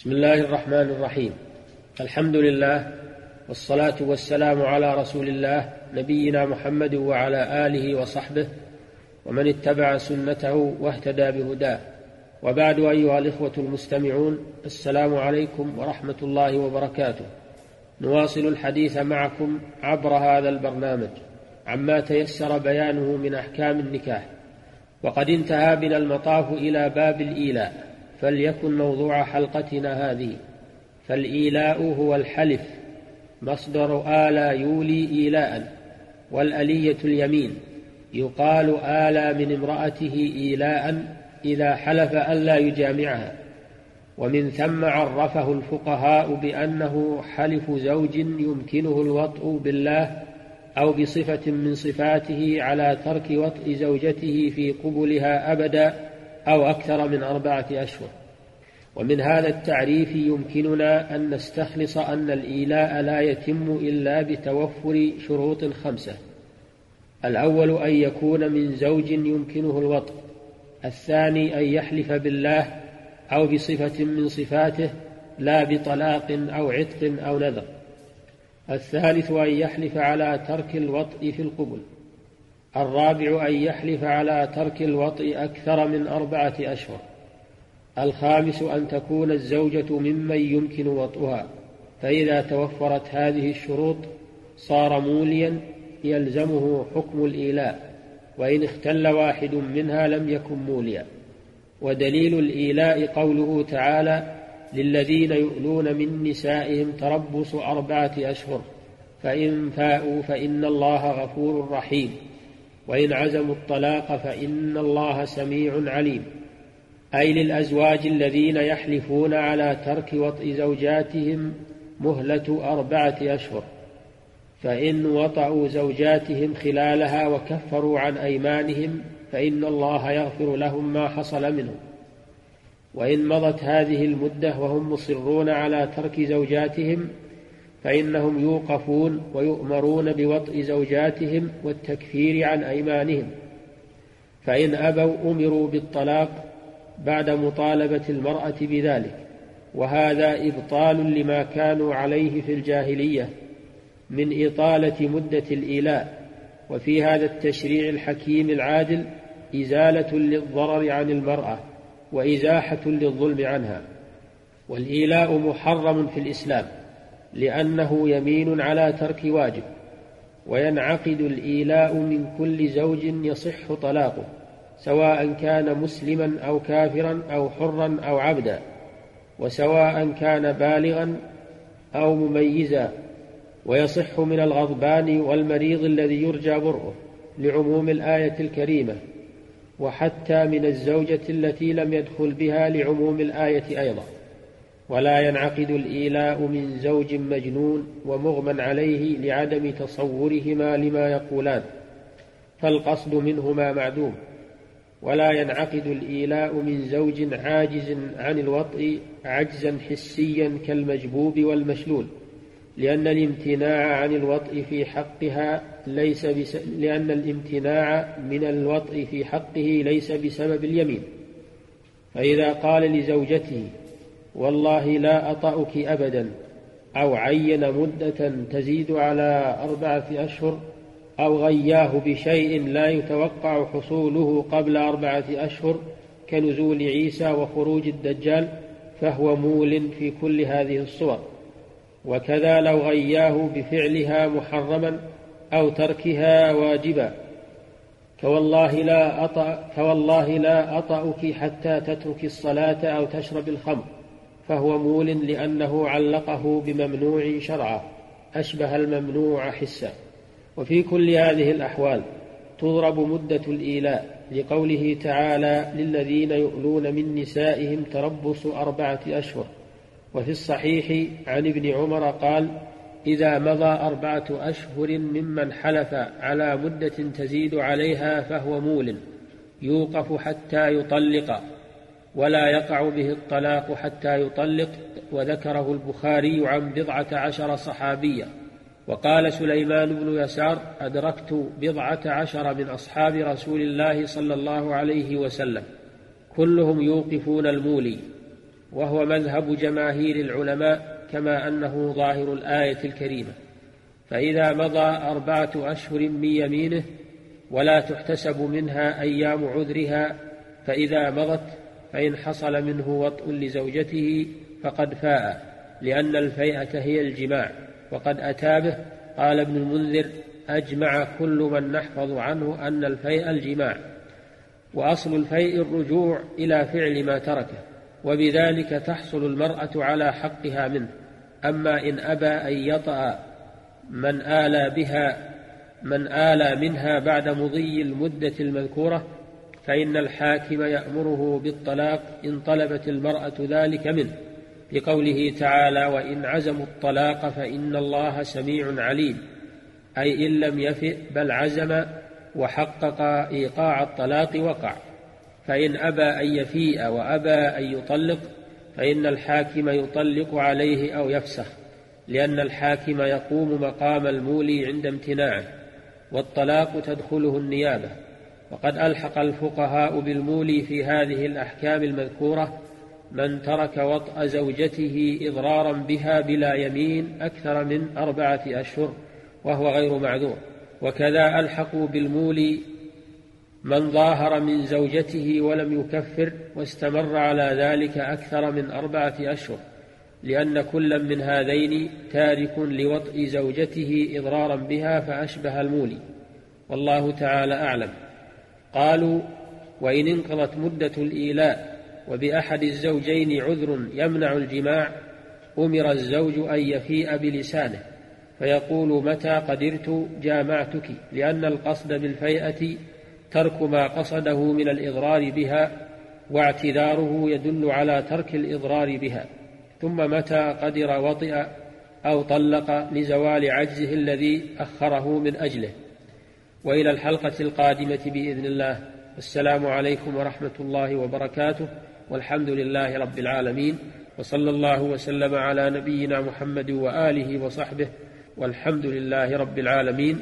بسم الله الرحمن الرحيم. الحمد لله والصلاة والسلام على رسول الله نبينا محمد وعلى آله وصحبه ومن اتبع سنته واهتدى بهداه. وبعد أيها الإخوة المستمعون السلام عليكم ورحمة الله وبركاته. نواصل الحديث معكم عبر هذا البرنامج عما تيسر بيانه من أحكام النكاح. وقد انتهى بنا المطاف إلى باب الإيلاء. فليكن موضوع حلقتنا هذه. فالإيلاء هو الحلف مصدر آلى يولي إيلاء والألية اليمين. يقال آلى من امرأته إيلاء إذا حلف ألا يجامعها. ومن ثم عرفه الفقهاء بأنه حلف زوج يمكنه الوطء بالله أو بصفة من صفاته على ترك وطء زوجته في قبلها أبدا أو أكثر من أربعة أشهر. ومن هذا التعريف يمكننا أن نستخلص أن الإيلاء لا يتم إلا بتوفر شروط خمسة. الأول أن يكون من زوج يمكنه الوطء. الثاني أن يحلف بالله أو بصفة من صفاته لا بطلاق أو عتق أو نذر. الثالث أن يحلف على ترك الوطء في القبل. الرابع أن يحلف على ترك الوطء أكثر من أربعة أشهر. الخامس أن تكون الزوجة ممن يمكن وطئها فإذا توفرت هذه الشروط صار موليا يلزمه حكم الإيلاء وإن اختل واحد منها لم يكن موليا. ودليل الإيلاء قوله تعالى للذين يؤلون من نسائهم تربص أربعة أشهر فإن فاءوا فإن الله غفور رحيم وإن عزموا الطلاق فإن الله سميع عليم. أي للأزواج الذين يحلفون على ترك وطء زوجاتهم مهلة أربعة أشهر فإن وطأوا زوجاتهم خلالها وكفروا عن أيمانهم فإن الله يغفر لهم ما حصل منهم. وإن مضت هذه المدة وهم مصرون على ترك زوجاتهم فإنهم يوقفون ويؤمرون بوطء زوجاتهم والتكفير عن أيمانهم فإن أبوا أمروا بالطلاق بعد مطالبة المرأة بذلك وهذا إبطال لما كانوا عليه في الجاهلية من إطالة مدة الإيلاء وفي هذا التشريع الحكيم العادل إزالة للضرر عن المرأة وإزاحة للظلم عنها. والإيلاء محرم في الإسلام لأنه يمين على ترك واجب وينعقد الإيلاء من كل زوج يصح طلاقه. سواء كان مسلما أو كافرا أو حرا أو عبدا وسواء كان بالغا أو مميزا ويصح من الغضبان والمريض الذي يرجى برؤه لعموم الآية الكريمة وحتى من الزوجة التي لم يدخل بها لعموم الآية أيضا. ولا ينعقد الإيلاء من زوج مجنون ومغمى عليه لعدم تصورهما لما يقولان فالقصد منهما معدوم. ولا ينعقد الإيلاء من زوج عاجز عن الوطء عجزا حسيا كالمجبوب والمشلول لأن الامتناع عن الوطء في حقها ليس بس... لأن الامتناع من الوطء في حقه ليس بسبب اليمين. فإذا قال لزوجته والله لا أطأك أبدا أو عين مدة تزيد على أربعة أشهر أو غياه بشيء لا يتوقع حصوله قبل أربعة أشهر كنزول عيسى وخروج الدجال فهو مول في كل هذه الصور. وكذا لو غياه بفعلها محرما أو تركها واجبا. فوالله لا أطأ فوالله لا أطأك حتى تترك الصلاة أو تشرب الخمر. فهو مول لأنه علقه بممنوع شرعا أشبه الممنوع حسا. وفي كل هذه الأحوال تضرب مدة الإيلاء لقوله تعالى للذين يؤلون من نسائهم تربص أربعة أشهر. وفي الصحيح عن ابن عمر قال إذا مضى أربعة أشهر ممن حلف على مدة تزيد عليها فهو مول يوقف حتى يطلق ولا يقع به الطلاق حتى يطلق. وذكره البخاري عن بضعة عشر صحابية. وقال سليمان بن يسار أدركت بضعة عشر من أصحاب رسول الله صلى الله عليه وسلم كلهم يوقفون المولي وهو مذهب جماهير العلماء كما أنه ظاهر الآية الكريمة. فإذا مضى أربعة أشهر من يمينه ولا تحتسب منها أيام عذرها فإذا مضت فإن حصل منه وطء لزوجته فقد فاء لأن الفيئة هي الجماع. وقد أتى به قال ابن المنذر أجمع كل من نحفظ عنه أن الفيء الجماع وأصل الفيء الرجوع إلى فعل ما تركه وبذلك تحصل المرأة على حقها منه. أما إن أبى أن يطأ من آلى بها من آلى منها بعد مضي المدة المذكورة فإن الحاكم يأمره بالطلاق إن طلبت المرأة ذلك منه. لقوله تعالى وإن عزموا الطلاق فإن الله سميع عليم. أي إن لم يفئ بل عزم وحقق إيقاع الطلاق وقع. فإن أبى أن يفيء وأبى أن يطلق فإن الحاكم يطلق عليه أو يفسخ لأن الحاكم يقوم مقام المولي عند امتناعه والطلاق تدخله النيابة. وقد ألحق الفقهاء بالمولي في هذه الأحكام المذكورة من ترك وطأ زوجته إضرارا بها بلا يمين أكثر من أربعة أشهر وهو غير معذور. وكذا ألحقوا بالمولي من ظاهر من زوجته ولم يكفر واستمر على ذلك أكثر من أربعة أشهر لأن كلا من هذين تارك لوطئ زوجته إضرارا بها فأشبه المولي والله تعالى أعلم. قالوا وإن انقضت مدة الإيلاء وبأحد الزوجين عذر يمنع الجماع أمر الزوج أن يفيء بلسانه فيقول متى قدرت؟ جامعتك لأن القصد بالفيئة ترك ما قصده من الإضرار بها واعتذاره يدل على ترك الإضرار بها ثم متى قدر وطئ أو طلق لزوال عجزه الذي أخره من أجله. وإلى الحلقة القادمة بإذن الله. السلام عليكم ورحمة الله وبركاته. والحمد لله رب العالمين وصلى الله وسلم على نبينا محمد وآله وصحبه والحمد لله رب العالمين.